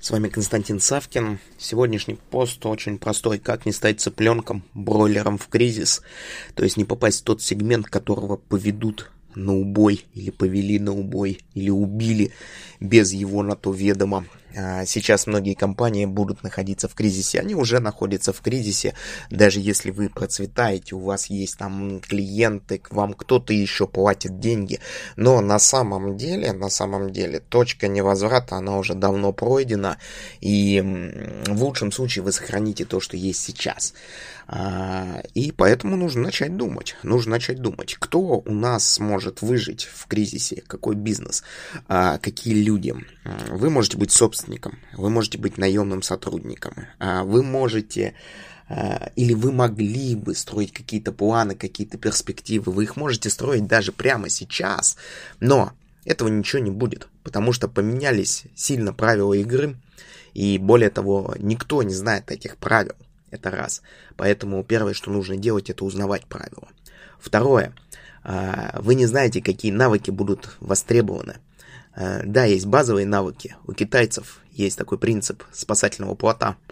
С вами Константин Савкин. Сегодняшний пост очень простой. Как не стать цыпленком, бройлером в кризис. То есть не попасть в тот сегмент, которого поведут на убой, или повели на убой, или убили без его на то ведома. А, сейчас многие компании будут находиться в кризисе. Они уже находятся в кризисе. Даже если вы процветаете, у вас есть там клиенты, к вам кто-то еще платит деньги. Но на самом деле, на самом деле, точка невозврата, она уже давно пройдена. И в лучшем случае вы сохраните то, что есть сейчас. А, и поэтому нужно начать думать. Нужно начать думать, кто у нас сможет выжить в кризисе, какой бизнес, а, какие люди. Вы можете быть собственником, вы можете быть наемным сотрудником, а, вы можете или вы могли бы строить какие-то планы, какие-то перспективы, вы их можете строить даже прямо сейчас, но этого ничего не будет, потому что поменялись сильно правила игры, и более того, никто не знает этих правил. Это раз. Поэтому первое, что нужно делать, это узнавать правила. Второе. А, вы не знаете, какие навыки будут востребованы. А, да, есть базовые навыки. У китайцев есть такой принцип спасательного плота –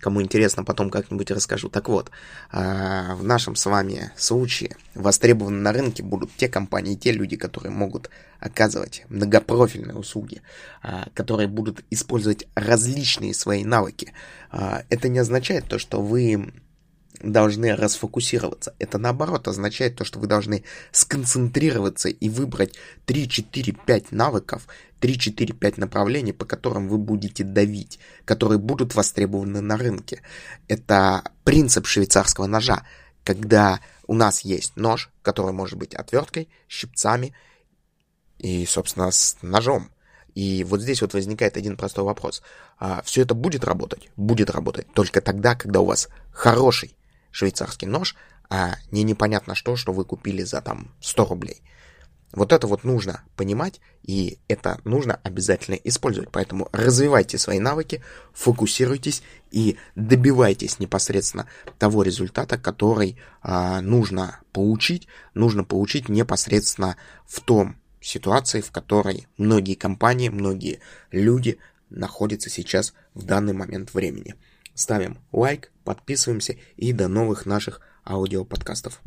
Кому интересно, потом как-нибудь расскажу. Так вот, а, в нашем с вами случае востребованы на рынке будут те компании, те люди, которые могут оказывать многопрофильные услуги, а, которые будут использовать различные свои навыки. Это не означает то, что вы должны расфокусироваться. Это наоборот означает то, что вы должны сконцентрироваться и выбрать 3, 4, 5 навыков, 3, 4, 5 направлений, по которым вы будете давить, которые будут востребованы на рынке. Это принцип швейцарского ножа, когда у нас есть нож, который может быть отверткой, щипцами и, собственно, с ножом. И вот здесь вот возникает один простой вопрос. А, все это будет работать? Будет работать только тогда, когда у вас хороший швейцарский нож, а не непонятно что, что вы купили за там 100 рублей. Вот это вот нужно понимать, и это нужно обязательно использовать. Поэтому развивайте свои навыки, фокусируйтесь и добивайтесь непосредственно того результата, который а, нужно получить. Нужно получить непосредственно в том ситуации, в которой многие компании, многие люди находятся сейчас в данный момент времени. Ставим лайк, подписываемся и до новых наших аудиоподкастов.